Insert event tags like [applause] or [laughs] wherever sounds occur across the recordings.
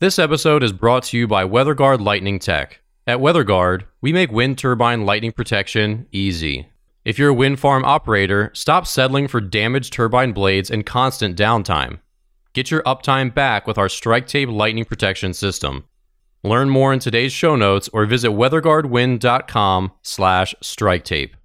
This episode is brought to you by WeatherGuard Lightning Tech. At WeatherGuard, we make wind turbine lightning protection easy. If you're a wind farm operator, stop settling for damaged turbine blades and constant downtime. Get your uptime back with our Strike Tape lightning protection system. Learn more in today's show notes or visit weatherguardwind.com slash strike tape.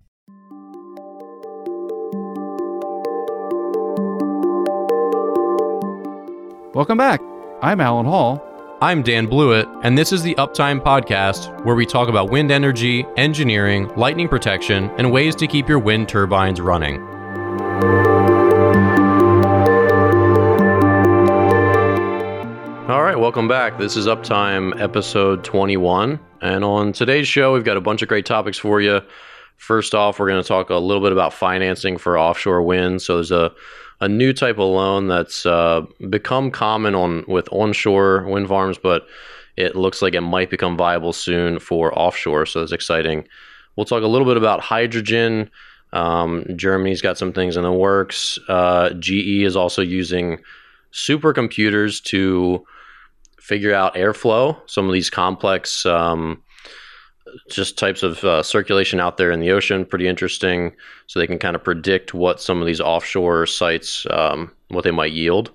Welcome back. I'm Allen Hall. I'm Dan Blewett, and this is the Uptime Podcast, where we talk about wind energy, engineering, lightning protection, and ways to keep your wind turbines running. All right, welcome back. This is Uptime episode 21. And on today's show, we've got a bunch of great topics for you. First off, we're going to talk a little bit about financing for offshore wind. So there's a, a new type of loan that's uh, become common on with onshore wind farms, but it looks like it might become viable soon for offshore. So it's exciting. We'll talk a little bit about hydrogen. Um, Germany's got some things in the works. Uh, GE is also using supercomputers to figure out airflow, some of these complex um, just types of uh, circulation out there in the ocean. Pretty interesting. So they can kind of predict what some of these offshore sites, um, what they might yield.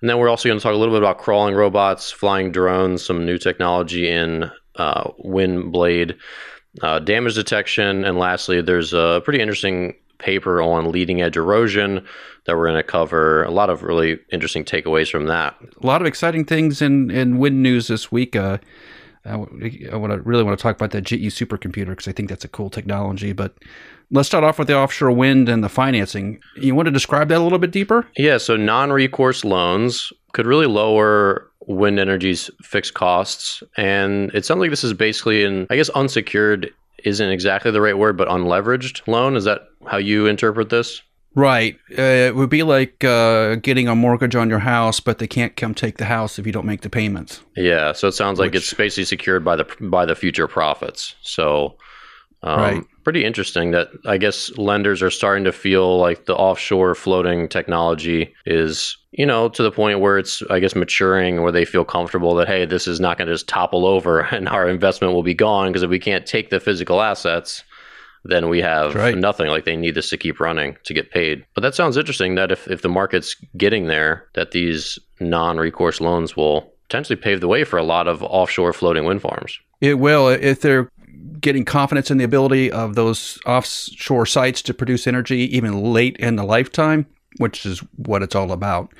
And then we're also going to talk a little bit about crawling robots, flying drones, some new technology in uh, wind blade uh, damage detection. And lastly, there's a pretty interesting paper on leading edge erosion that we're going to cover. A lot of really interesting takeaways from that. A lot of exciting things in, in wind news this week. Uh, I, I want to really want to talk about that GE supercomputer because I think that's a cool technology. But let's start off with the offshore wind and the financing. You want to describe that a little bit deeper? Yeah. So non-recourse loans could really lower wind energy's fixed costs, and it sounds like this is basically an, I guess, unsecured isn't exactly the right word, but unleveraged loan. Is that how you interpret this? Right. Uh, it would be like uh, getting a mortgage on your house, but they can't come take the house if you don't make the payments. Yeah. So it sounds like Which, it's basically secured by the by the future profits. So, um, right. Pretty interesting that I guess lenders are starting to feel like the offshore floating technology is, you know, to the point where it's, I guess, maturing, where they feel comfortable that hey, this is not going to just topple over [laughs] and our investment will be gone because if we can't take the physical assets then we have right. nothing. Like they need this to keep running to get paid. But that sounds interesting that if, if the market's getting there, that these non recourse loans will potentially pave the way for a lot of offshore floating wind farms. It will if they're getting confidence in the ability of those offshore sites to produce energy even late in the lifetime, which is what it's all about,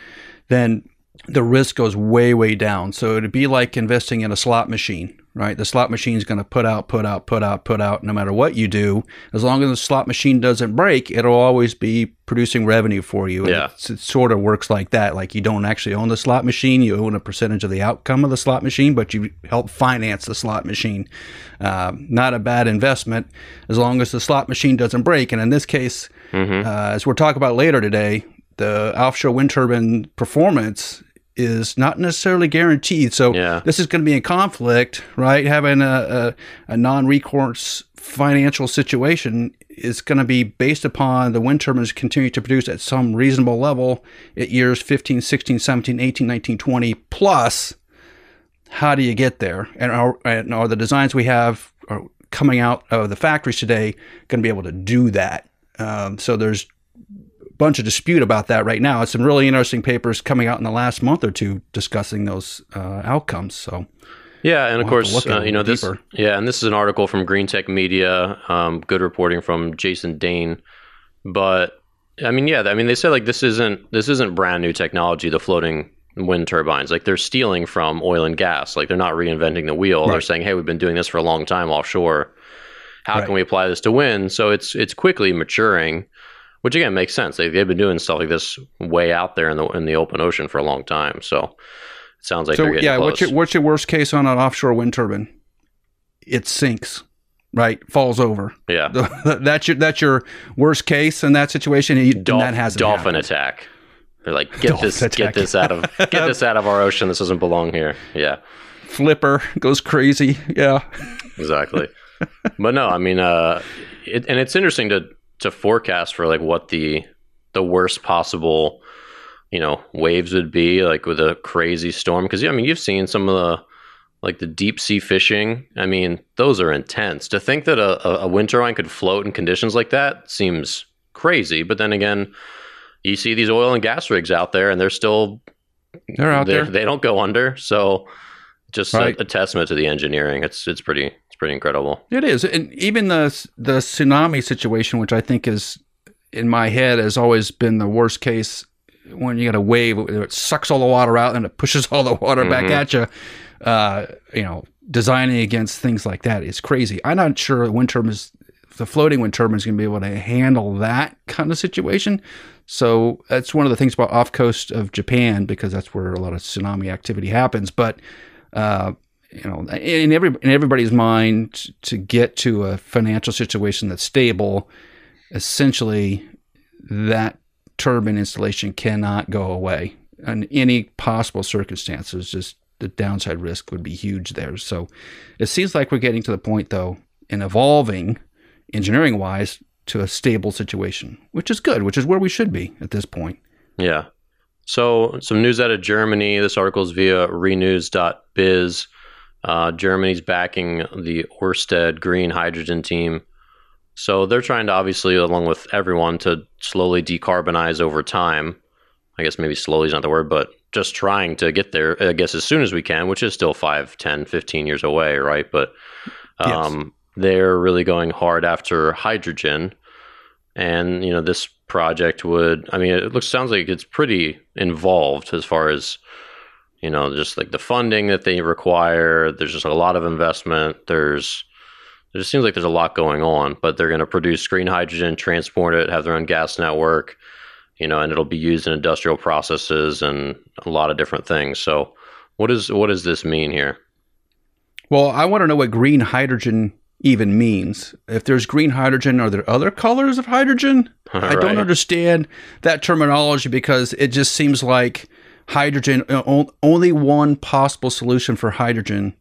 then the risk goes way, way down. So it'd be like investing in a slot machine right? The slot machine is going to put out, put out, put out, put out no matter what you do. As long as the slot machine doesn't break, it'll always be producing revenue for you. Yeah. it sort of works like that. Like you don't actually own the slot machine, you own a percentage of the outcome of the slot machine, but you help finance the slot machine. Uh, not a bad investment as long as the slot machine doesn't break. And in this case, mm-hmm. uh, as we'll talk about later today, the offshore wind turbine performance is not necessarily guaranteed. So yeah. this is going to be in conflict, right? Having a, a, a non-recourse financial situation is going to be based upon the wind turbines continue to produce at some reasonable level at years 15, 16, 17, 18, 19, 20 plus. How do you get there? And are, and are the designs we have coming out of the factories today going to be able to do that? Um, so there's bunch of dispute about that right now. It's some really interesting papers coming out in the last month or two discussing those uh, outcomes. So. Yeah, and we'll of course, uh, you know this. Deeper. Yeah, and this is an article from Green Tech Media. Um, good reporting from Jason Deign. But I mean, yeah, I mean, they said like this isn't this isn't brand new technology. The floating wind turbines, like they're stealing from oil and gas. Like they're not reinventing the wheel. Right. They're saying, hey, we've been doing this for a long time offshore. How right. can we apply this to wind? So it's it's quickly maturing which again makes sense. They, they've been doing stuff like this way out there in the in the open ocean for a long time. So it sounds like so. yeah, close. what's your what's your worst case on an offshore wind turbine? It sinks, right? Falls over. Yeah, [laughs] that's your that's your worst case in that situation. You, Dolph- that has dolphin happened. attack. They're like, get dolphin this, attack. get this out of, get this out of our ocean. This doesn't belong here. Yeah. Flipper goes crazy. Yeah. exactly. but no, I mean, uh, it, and it's interesting to to forecast for like what the the worst possible you know waves would be like with a crazy storm because yeah, I mean you've seen some of the like the deep sea fishing. I mean those are intense. To think that a, a wind turbine could float in conditions like that seems crazy. But then again, you see these oil and gas rigs out there, and they're still they're out they're, there. They don't go under. So just Right. a, a testament to the engineering. It's it's pretty it's pretty incredible. It is, and even the the tsunami situation, which I think is in my head has always been the worst case when you get a wave, it sucks all the water out and it pushes all the water back Mhm. at you. Uh, you know, designing against things like that is crazy. I'm not sure the wind turbines, the floating wind turbine is going to be able to handle that kind of situation. So that's one of the things about off coast of Japan because that's where a lot of tsunami activity happens. But uh, you know, in every in everybody's mind, to get to a financial situation that's stable, essentially, that turbine installation cannot go away. In any possible circumstances, just the downside risk would be huge there. So, it seems like we're getting to the point, though, in evolving, engineering wise, to a stable situation, which is good, which is where we should be at this point. Yeah. So some news out of Germany. This article is via renews.biz. Uh, Germany's backing the Orsted green hydrogen team. So they're trying to obviously, along with everyone, to slowly decarbonize over time. I guess maybe slowly is not the word, but just trying to get there, I guess, as soon as we can, which is still 5, 10, 15 years away, right? But um, they're really going hard after hydrogen. And, you know, this project would, I mean, it looks, sounds like it's pretty involved as far as, you know, just like the funding that they require. There's just a lot of investment. There's, it just seems like there's a lot going on, but they're going to produce green hydrogen, transport it, have their own gas network, you know, and it'll be used in industrial processes and a lot of different things. So, what is what does this mean here? Well, I want to know what green hydrogen even means. If there's green hydrogen, are there other colors of hydrogen? [laughs] I don't understand that terminology because it just seems like hydrogen, uh, only one possible solution for hydrogen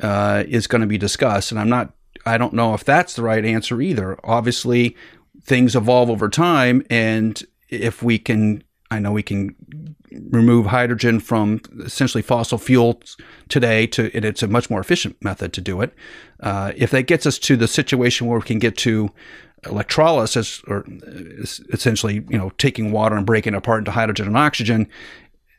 uh, is going to be discussed. And I'm not, I don't know if that's the right answer either. Obviously, things evolve over time. And if we can, I know we can remove hydrogen from essentially fossil fuels today to and it's a much more efficient method to do it. Uh, if that gets us to the situation where we can get to electrolysis or uh, essentially you know taking water and breaking it apart into hydrogen and oxygen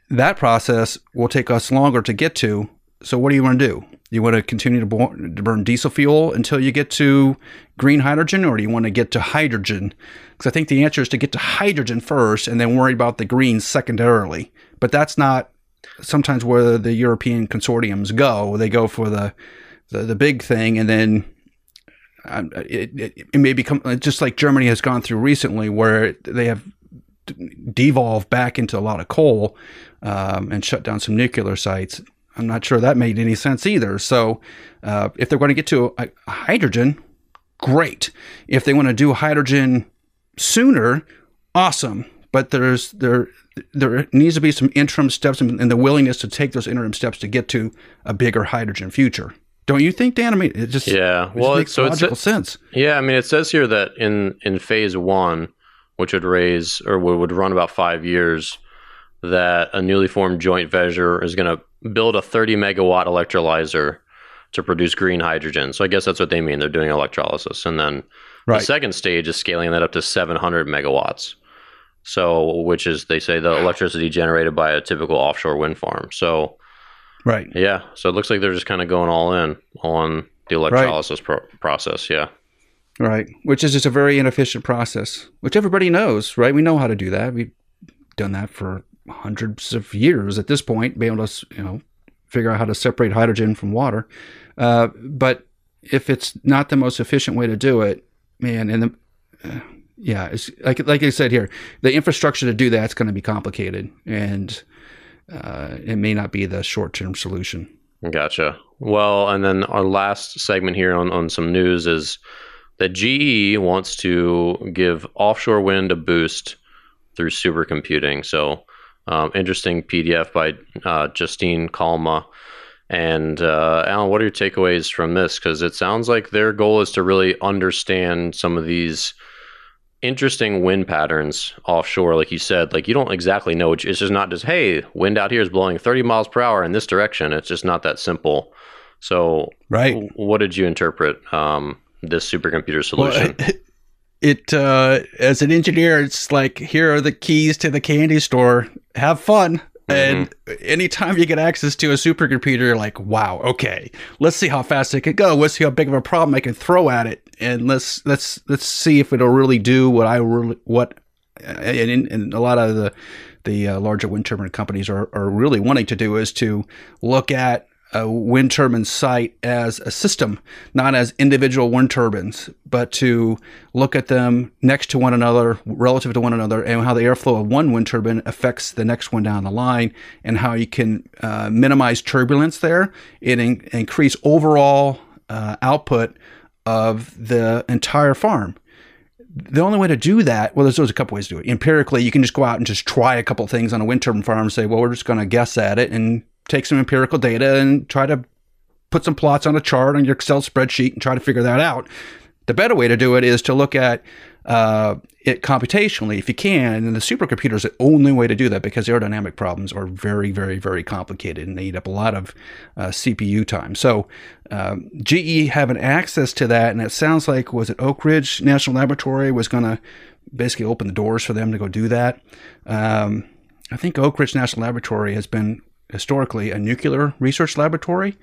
that process will take us longer to get to so what do you want to do? You want to continue to, bo- to burn diesel fuel until you get to green hydrogen or do you want to get to hydrogen? Because i think the answer is to get to hydrogen first and then worry about the green secondarily. But that's not sometimes where the european consortiums go they go for the the, the big thing and then um, it, it, it may become just like germany has gone through recently where they have devolved back into a lot of coal um, and shut down some nuclear sites i'm not sure that made any sense either. So uh, if they're going to get to a, a hydrogen great. If they want to do hydrogen sooner awesome. But there's there there needs to be some interim steps and, and the willingness to take those interim steps to get to a bigger hydrogen future. Don't you think dan? I mean it just, Yeah. it just makes so it's logical sense. Yeah, I mean, it says here that in in phase one, which would raise or would would run about five years, that a newly formed joint venture is going to build a 30 megawatt electrolyzer to produce green hydrogen. So I guess that's what they mean. They're doing electrolysis, and then Right. the second stage is scaling that up to 700 megawatts. So, which is they say the electricity generated by a typical offshore wind farm. So, right yeah. So it looks like they're just kind of going all in on the electrolysis pro- process. Yeah. Right. Which is just a very inefficient process, which everybody knows, right? We know how to do that. We've done that for hundreds of years at this point, be able to, you know, figure out how to separate hydrogen from water. Uh, but if it's not the most efficient way to do it, man, and the, uh, yeah, it's like like I said here, the infrastructure to do that's going to be complicated, and uh, it may not be the short term solution. Gotcha. Well, and then our last segment here on, on some news is that GE wants to give offshore wind a boost through supercomputing. So, um, interesting PDF by uh, Justine Calma. And uh, Allen, what are your takeaways from this? Because it sounds like their goal is to really understand some of these interesting wind patterns offshore, like you said. Like you don't exactly know. It's just not just hey, wind out here is blowing 30 miles per hour in this direction. It's just not that simple. So, right, what did you interpret um, this supercomputer solution? Well, [laughs] it uh, as an engineer, it's like here are the keys to the candy store. Have fun. And mm-hmm. anytime you get access to a supercomputer, you're like, wow, okay, let's see how fast it can go. Let's see how big of a problem I can throw at it, and let's let's let's see if it'll really do what I really what. And, and a lot of the the uh, larger wind turbine companies are, are really wanting to do is to look at a wind turbine site as a system, not as individual wind turbines, but to look at them next to one another, relative to one another, and how the airflow of one wind turbine affects the next one down the line, and how you can uh, minimize turbulence there and in- increase overall uh, output of the entire farm. The only way to do that, well, there's, there's a couple ways to do it. Empirically, you can just go out and just try a couple things on a wind turbine farm and say, well, we're just going to guess at it and take some empirical data and try to put some plots on a chart on your Excel spreadsheet and try to figure that out. The better way to do it is to look at uh, it computationally if you can. And the supercomputer is the only way to do that because aerodynamic problems are very, very, very complicated and they eat up a lot of uh, CPU time. So um, GE having access to that, and it sounds like was it Oak Ridge National Laboratory was going to basically open the doors for them to go do that. Um, I think Oak Ridge National Laboratory has been historically a nuclear research laboratory.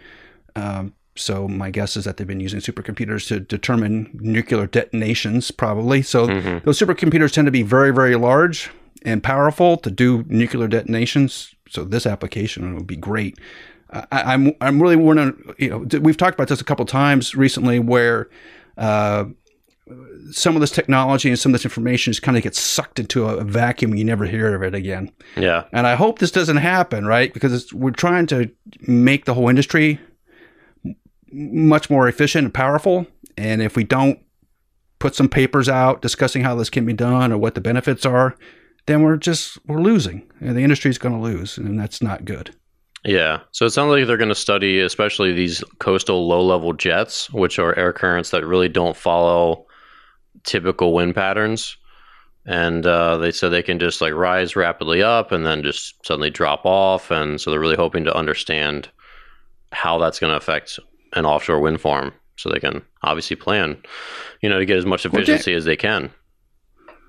Um, so my guess is that they've been using supercomputers to determine nuclear detonations, probably. So mm-hmm. those supercomputers tend to be very, very large and powerful to do nuclear detonations. So this application would be great. I, am I'm, I'm really wondering. You know, we've talked about this a couple times recently, where uh, some of this technology and some of this information just kind of gets sucked into a vacuum and you never hear of it again. Yeah. And I hope this doesn't happen, right? Because we're trying to make the whole industry much more efficient and powerful. And if we don't put some papers out discussing how this can be done or what the benefits are, then we're just we're losing. And the industry's going to lose, and that's not good. Yeah. So it sounds like they're going to study especially these coastal low level jets, which are air currents that really don't follow typical wind patterns. And uh, they said they can just like rise rapidly up and then just suddenly drop off. And so they're really hoping to understand how that's going to affect an offshore wind farm so they can obviously plan, you know, to get as much efficiency well, as they can.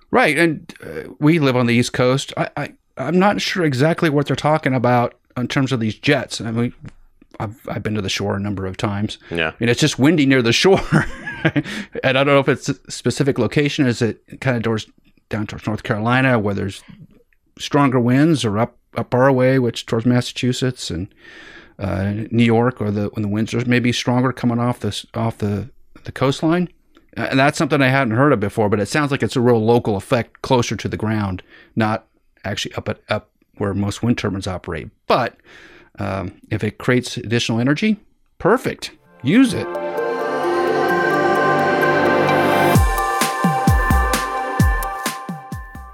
Right. And uh, we live on the East Coast. I, I, I'm not sure exactly what they're talking about in terms of these jets. I mean, I've, I've been to the shore a number of times. Yeah. I mean, it's just windy near the shore. [laughs] [laughs] and I don't know if it's a specific location. Is it kind of towards down towards North Carolina where there's stronger winds, or up up our way, which towards Massachusetts and uh, New York, or the when the winds are maybe stronger coming off the off the the coastline. And that's something I hadn't heard of before, but it sounds like it's a real local effect closer to the ground, not actually up at up where most wind turbines operate. But um, if it creates additional energy, perfect. Use it.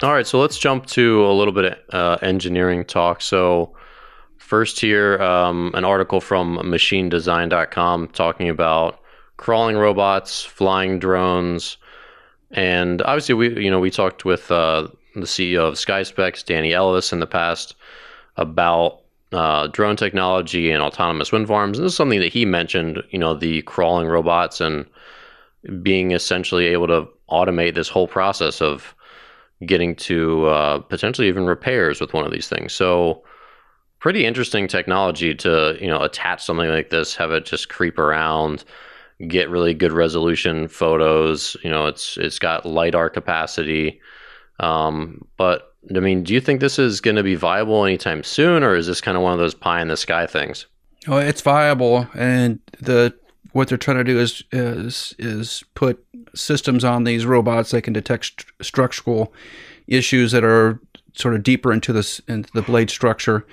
All right, so let's jump to a little bit of uh, engineering talk. So, first here, um, an article from machinedesign.com talking about crawling robots, flying drones, and obviously we, you know, we talked with uh, the CEO of SkySpecs, Danny Ellis, in the past about uh, drone technology and autonomous wind farms. And this is something that he mentioned, you know, the crawling robots and being essentially able to automate this whole process of getting to uh, potentially even repairs with one of these things. So pretty interesting technology to you know attach something like this, have it just creep around, get really good resolution photos. You know, it's it's got lidar capacity, um, but I mean, do you think this is going to be viable anytime soon, or is this kind of one of those pie in the sky things? Oh, it's viable, and the what they're trying to do is is is put systems on these robots that can detect st- structural issues that are sort of deeper into this into the blade structure.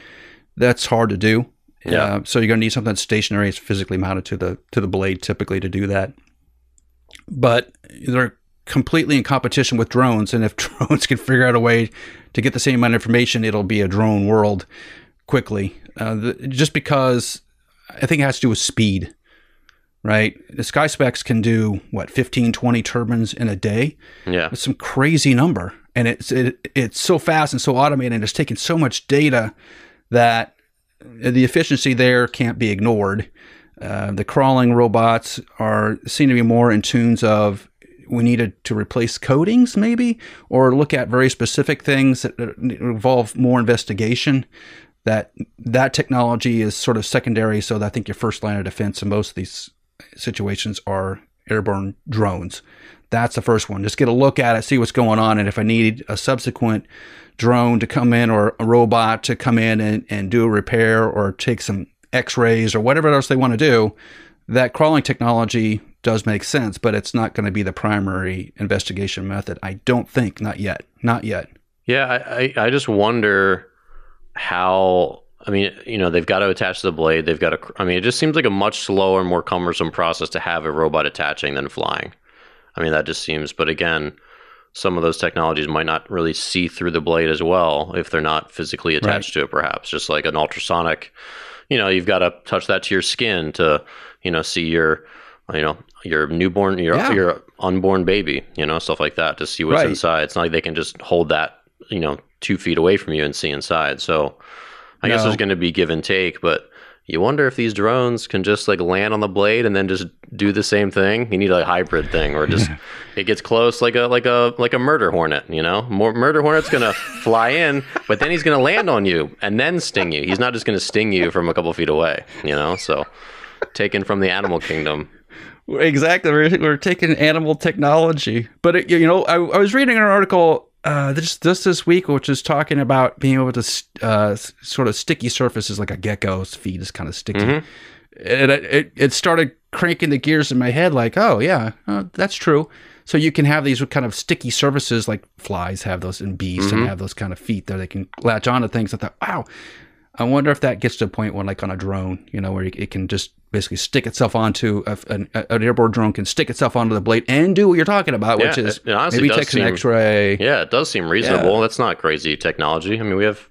That's hard to do. Yeah. Uh, so you're going to need something that's stationary, it's physically mounted to the to the blade, typically to do that. But they're completely in competition with drones, and if [laughs] drones can figure out a way to get the same amount of information, it'll be a drone world quickly. Uh, the, just because I think it has to do with speed. Right? The SkySpecs can do what 15, 20 turbines in a day. Yeah. It's some crazy number, and it's it, it's so fast and so automated, and it's taking so much data that the efficiency there can't be ignored. Uh, the crawling robots are seem to be more in tunes of we needed to replace coatings maybe or look at very specific things that involve more investigation that that technology is sort of secondary so i think your first line of defense in most of these situations are airborne drones that's the first one just get a look at it see what's going on and if i need a subsequent drone to come in or a robot to come in and, and do a repair or take some x-rays or whatever else they want to do that crawling technology does make sense, but it's not going to be the primary investigation method. I don't think, not yet, not yet. Yeah, I, I just wonder how. I mean, you know, they've got to attach the blade. They've got to. I mean, it just seems like a much slower, more cumbersome process to have a robot attaching than flying. I mean, that just seems. But again, some of those technologies might not really see through the blade as well if they're not physically attached right. to it. Perhaps just like an ultrasonic. You know, you've got to touch that to your skin to, you know, see your you know your newborn your yeah. your unborn baby you know stuff like that to see what's right. inside it's not like they can just hold that you know two feet away from you and see inside so i no. guess there's going to be give and take but you wonder if these drones can just like land on the blade and then just do the same thing you need a hybrid thing or just [laughs] it gets close like a like a like a murder hornet you know More, murder hornet's gonna [laughs] fly in but then he's gonna land on you and then sting you he's not just gonna sting you from a couple feet away you know so taken from the animal kingdom Exactly. We're, we're taking animal technology. But, it, you know, I, I, was reading an article uh, just this week, which is talking about being able to uh, sort of sticky surfaces like a gecko's feet is kind of sticky. Mm-hmm. And it, it, it, started cranking the gears in my head like, oh, yeah, uh, that's true. So you can have these kind of sticky surfaces like flies have those and bees mm-hmm. and have those kind of feet there. They can latch onto things. I thought, wow, I wonder if that gets to a point when, like on a drone, you know, where it can just basically stick itself onto a, an, an, airborne drone can stick itself onto the blade and do what you're talking about, yeah, which is it, it maybe take seem, an X-ray. Yeah, it does seem reasonable. Yeah. That's not crazy technology. I mean, we have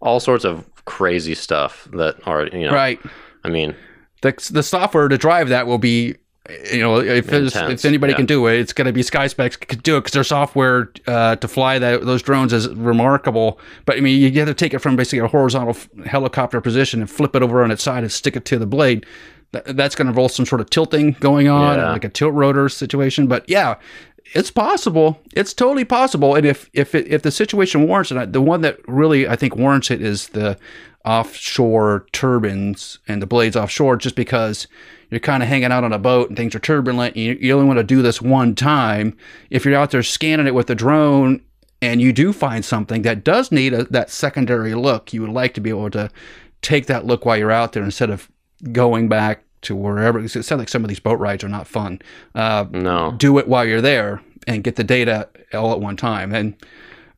all sorts of crazy stuff that are, you know, right. I mean, the the software to drive that will be you know, if if anybody yeah. can do it, it's going to be SkySpecs can do it because their software uh, to fly that, those drones is remarkable. But I mean, you have to take it from basically a horizontal f- helicopter position and flip it over on its side and stick it to the blade. Th- that's going to involve some sort of tilting going on, yeah. like a tilt rotor situation. But yeah, it's possible. It's totally possible. And if if it, if the situation warrants it, the one that really I think warrants it is the offshore turbines and the blades offshore, just because you're kind of hanging out on a boat and things are turbulent. You, you only want to do this one time. If you're out there scanning it with a drone and you do find something that does need a, that secondary look, you would like to be able to take that look while you're out there instead of going back to wherever. It sounds like some of these boat rides are not fun. Uh, no. Do it while you're there and get the data all at one time. And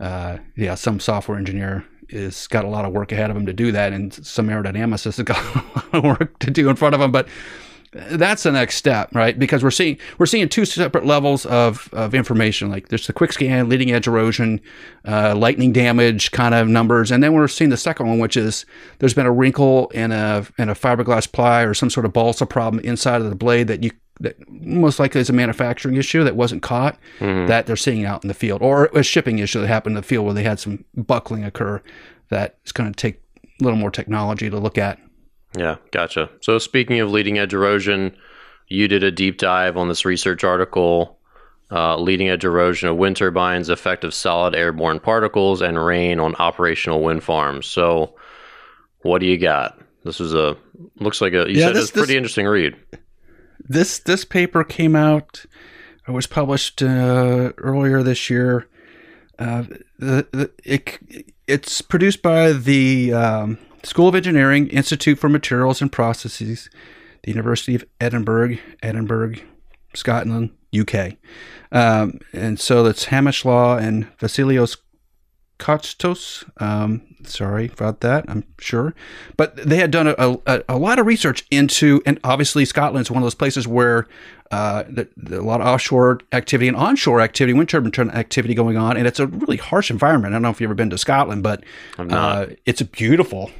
uh, yeah, some software engineer is got a lot of work ahead of him to do that, and some aerodynamicists has got [laughs] a lot of work to do in front of him. But that's the next step, right? Because we're seeing we're seeing two separate levels of, of information. Like there's the quick scan, leading edge erosion, uh, lightning damage kind of numbers, and then we're seeing the second one, which is there's been a wrinkle in a in a fiberglass ply or some sort of balsa problem inside of the blade that you that most likely is a manufacturing issue that wasn't caught mm-hmm. that they're seeing out in the field, or a shipping issue that happened in the field where they had some buckling occur. That is going to take a little more technology to look at. Yeah, gotcha. So speaking of leading edge erosion, you did a deep dive on this research article, uh, leading edge erosion of wind turbines, effect of solid airborne particles, and rain on operational wind farms. So, what do you got? This is a looks like a you yeah, said it's pretty this, interesting read. This this paper came out. It was published uh, earlier this year. Uh, the, the, it, it's produced by the um, School of Engineering, Institute for Materials and Processes, the University of Edinburgh, Edinburgh, Scotland, UK. Um, and so that's Hamish Law and Vasilios Kostos. Um, sorry about that, I'm sure. But they had done a, a, a, lot of research into, and obviously Scotland's one of those places where uh, the, the, a lot of offshore activity and onshore activity, wind turbine activity going on, and it's a really harsh environment. I don't know if you've ever been to Scotland, but uh, it's beautiful.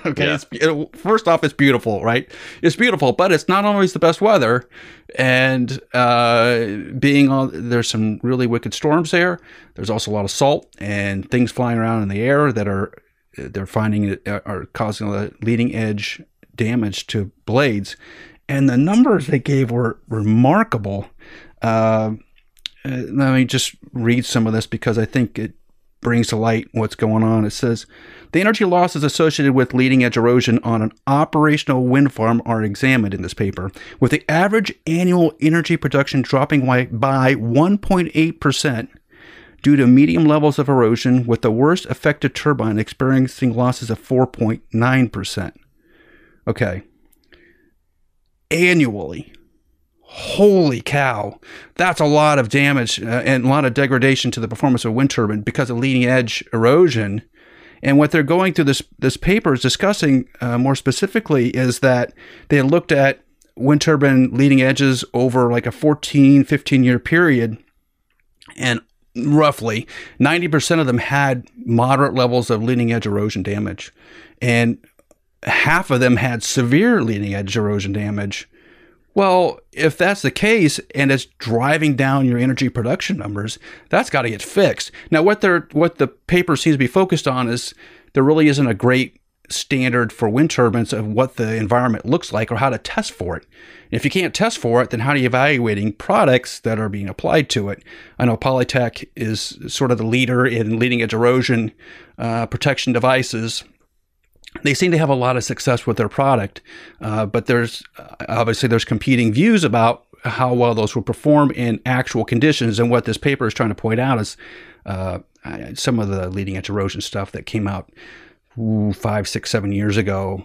[laughs] okay, Yeah. it's, it, first off, it's beautiful, right? It's beautiful, but it's not always the best weather. And uh, being on, there's some really wicked storms there. There's also a lot of salt and things flying around in the air that are they're finding it uh, are causing a leading edge damage to blades. And the numbers they gave were remarkable. Uh, uh, let me just read some of this because I think it brings to light what's going on. It says the energy losses associated with leading edge erosion on an operational wind farm are examined in this paper, with the average annual energy production dropping by by 1.8% due to medium levels of erosion, with the worst affected turbine experiencing losses of 4.9%. Okay. Annually. Holy cow. That's a lot of damage uh, and a lot of degradation to the performance of wind turbine because of leading edge erosion. And what they're going through this this paper is discussing uh, more specifically is that they looked at wind turbine leading edges over like a 14, 15 year period, and roughly 90% of them had moderate levels of leading edge erosion damage. And half of them had severe leading edge erosion damage. Well, if that's the case and it's driving down your energy production numbers, that's got to get fixed. Now, what they're what the paper seems to be focused on is there really isn't a great standard for wind turbines of what the environment looks like or how to test for it. If you can't test for it, then how are you evaluating products that are being applied to it? I know Polytech is sort of the leader in leading edge erosion uh, protection devices they seem to have a lot of success with their product, uh, but there's uh, obviously there's competing views about how well those will perform in actual conditions. And what this paper is trying to point out is uh, some of the leading edge erosion stuff that came out ooh, five, six, seven years ago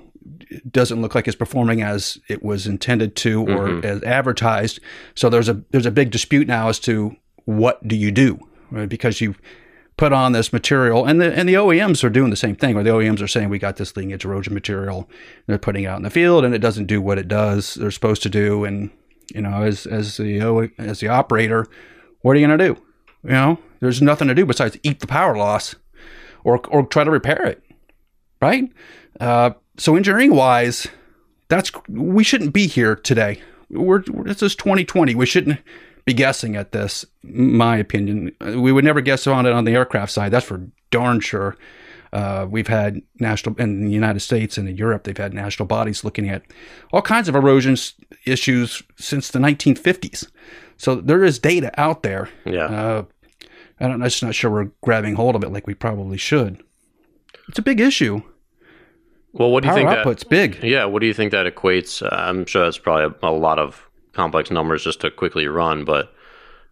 doesn't look like it's performing as it was intended to or Mhm. as advertised. So there's a there's a big dispute now as to what do you do right? because you put on this material and the and the OEMs are doing the same thing or the OEMs are saying we got this leading edge erosion material they're putting it out in the field and it doesn't do what it does they're supposed to do. And you know as as the as the operator what are you to do? You know there's nothing to do besides eat the power loss or or try to repair it right? Uh, so engineering wise that's we shouldn't be here today. We're, we're this is 2020 we shouldn't be guessing at this my opinion we would never guess on it on the aircraft side that's for darn sure uh, we've had national in the United States and in Europe, they've had national bodies looking at all kinds of erosion issues since the 1950s. So there is data out there. Yeah. Uh, I don't, I'm just not sure we're grabbing hold of it like we probably should. It's a big issue. well, what do you Power think that? output's big. Yeah, what do you think that equates? I'm sure that's probably a, a lot of complex numbers just to quickly run, but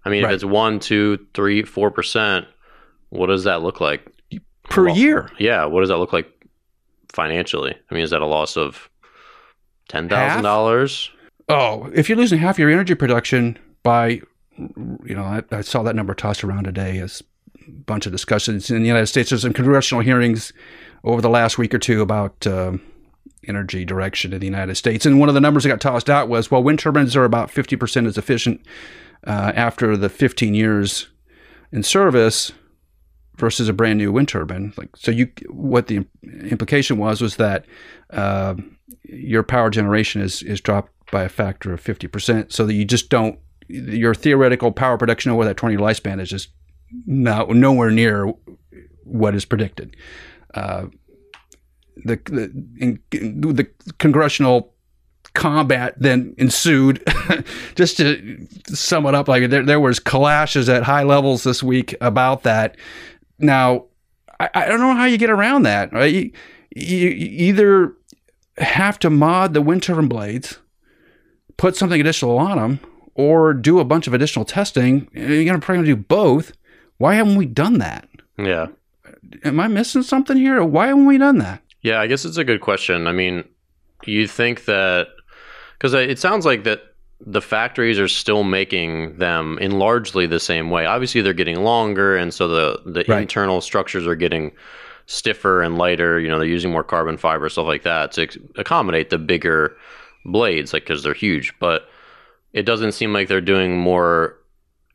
I mean, Right. if it's one, two, three, four percent, what does that look like? per Well, year. Yeah, what does that look like financially? I mean, is that a loss of ten thousand dollars? Oh, if you're losing half your energy production by, you know, I, I saw that number tossed around today as a bunch of discussions in the United States. There's some congressional hearings over the last week or two about um, energy direction in the United States. And one of the numbers that got tossed out was, well, wind turbines are about 50% as efficient uh, after the 15 years in service versus a brand new wind turbine. Like, so you, what the implication was was that uh, your power generation is is dropped by a factor of 50%, so that you just don't your theoretical power production over that 20 year lifespan is just no, nowhere near what is predicted. Uh, the the, in, the congressional combat then ensued. [laughs] Just to sum it up, like there, there was clashes at high levels this week about that. Now, I, I don't know how you get around that. Right? You, you, either have to mod the wind turbine blades, put something additional on them, or do a bunch of additional testing. You're going to probably do both. Why haven't we done that? Yeah. Am I missing something here? Why haven't we done that? Yeah, I guess it's a good question. I mean, you think that because uh, it sounds like that the factories are still making them in largely the same way. Obviously, they're getting longer, and so the the Right. internal structures are getting stiffer and lighter. You know, they're using more carbon fiber stuff like that to accommodate the bigger blades, like because they're huge. But it doesn't seem like they're doing more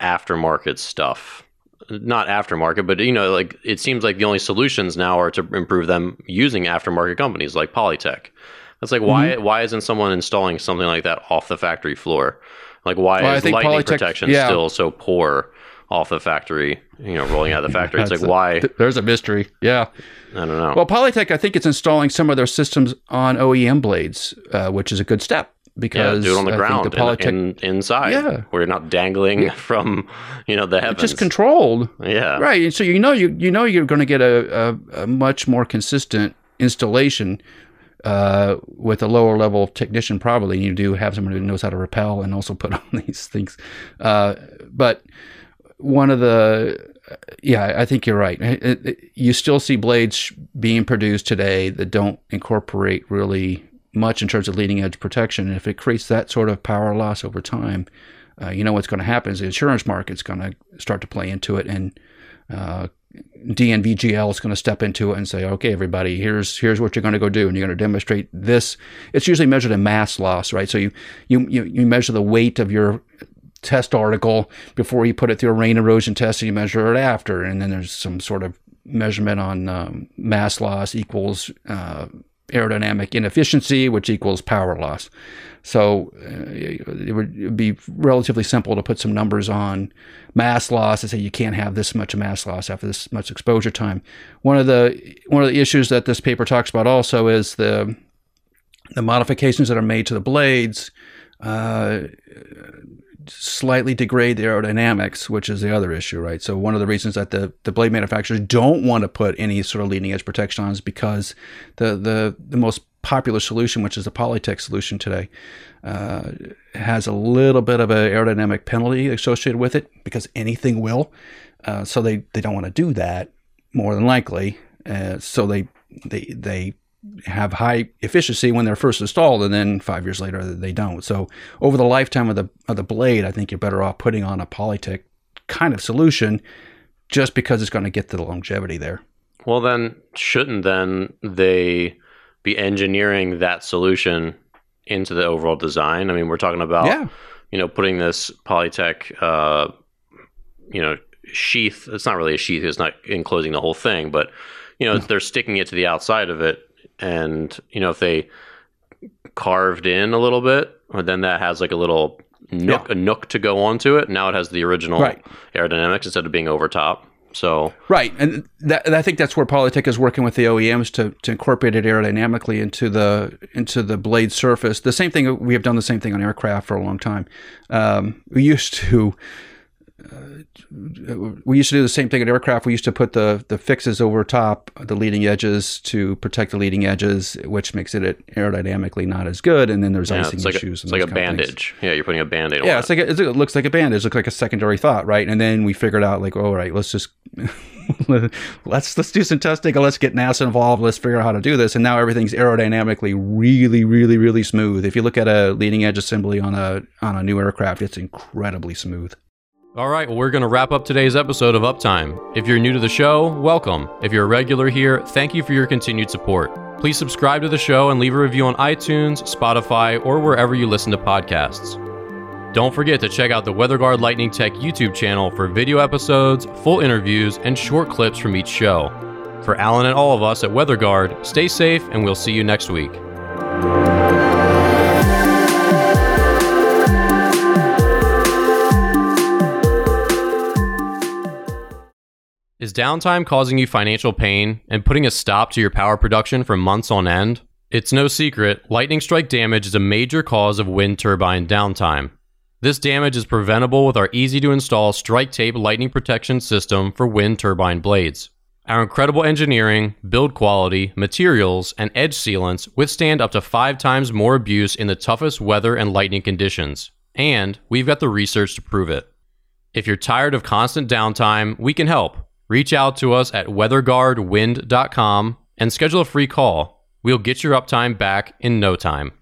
aftermarket stuff. Not aftermarket, but you know, like it seems like the only solutions now are to improve them using aftermarket companies like Polytech. That's like why Mm-hmm. why isn't someone installing something like that off the factory floor? Like why Well, is lightning Polytech- protection yeah. still so poor off the factory? You know, rolling out of the factory. It's like a- why th- there's a mystery. Yeah. I don't know. Well, Polytech, I think it's installing some of their systems on OEM blades, uh, which is a good step yeah, because do it on the I ground the in, inside. Yeah. where you're not dangling from you know the heavens. just controlled, yeah, right? And so you know you you know you're going to get a, a, a much more consistent installation uh, with a lower level technician probably. You do have someone who knows how to repel and also put [laughs] on these things, uh, but one of the yeah, I think you're right. It- it- you still see blades being produced today that don't incorporate really much in terms of leading edge protection. And if it creates that sort of power loss over time, uh, you know what's going to happen is the insurance market's going to start to play into it, and uh, DNVGL is going to step into it and say, "Okay, everybody, here's here's what you're going to go do, and you're going to demonstrate this." It's usually measured in mass loss, right? So you you you, measure the weight of your test article before you put it through a rain erosion test and you measure it after and then there's some sort of measurement on um, mass loss equals uh, aerodynamic inefficiency which equals power loss. So uh, it would be relatively simple to put some numbers on mass loss and say you can't have this much mass loss after this much exposure time. One of the one of the issues that this paper talks about also is the the modifications that are made to the blades uh, slightly degrade the aerodynamics, which is the other issue, right? So one of the reasons that the, the blade manufacturers don't want to put any sort of leading edge protection on is because the the the most popular solution, which is the Polytech solution today, uh, has a little bit of an aerodynamic penalty associated with it because anything will. Uh, so they, they don't want to do that more than likely. Uh, so they they they have high efficiency when they're first installed, and then five years later they don't. So over the lifetime of the of the blade, I think you're better off putting on a Polytech kind of solution, just because it's going to get to the longevity there. Well, then shouldn't then they be engineering that solution into the overall design? I mean, we're talking about Yeah. you know putting this Polytech, uh, you know, sheath. It's not really a sheath; it's not enclosing the whole thing, but you know, they're sticking it to the outside of it, and you know, if they carved in a little bit, or then that has like a little nook, a nook to go onto it. Now it has the original Right. aerodynamics instead of being over top. So Right, and that, and I think that's where Polytech is working with the OEMs to, to incorporate it aerodynamically into the into the blade surface. The same thing we have done the same thing on aircraft for a long time. Um, we used to uh, we used to do the same thing at aircraft. We used to put the the fixes over top the leading edges to protect the leading edges, which makes it aerodynamically not as good. And then there's yeah, icing it's like a, issues. it's and like a those kind of things. bandage. Yeah, you're putting a band-aid on Yeah, it. it's like a, it looks like a bandage. It looks like a secondary thought, right? And then we figured out like, all right, let's just [laughs] let's let's do some testing and let's get NASA involved. Let's figure out how to do this. And now everything's aerodynamically really, really, really smooth. If you look at a leading edge assembly on a on a new aircraft, it's incredibly smooth. All right, well, we're going to wrap up today's episode of Uptime. If you're new to the show, welcome. If you're a regular here, thank you for your continued support. Please subscribe to the show and leave a review on iTunes, Spotify, or wherever you listen to podcasts. Don't forget to check out the WeatherGuard Lightning Tech YouTube channel for video episodes, full interviews, and short clips from each show. For Allen and all of us at WeatherGuard, stay safe and we'll see you next week. Is downtime causing you financial pain and putting a stop to your power production for months on end? It's no secret, lightning strike damage is a major cause of wind turbine downtime. This damage is preventable with our easy to install strike tape lightning protection system for wind turbine blades. Our incredible engineering, build quality, materials, and edge sealants withstand up to five times more abuse in the toughest weather and lightning conditions. And we've got the research to prove it. If you're tired of constant downtime, we can help. Reach out to us at weatherguardwind.com and schedule a free call. We'll get your uptime back in no time.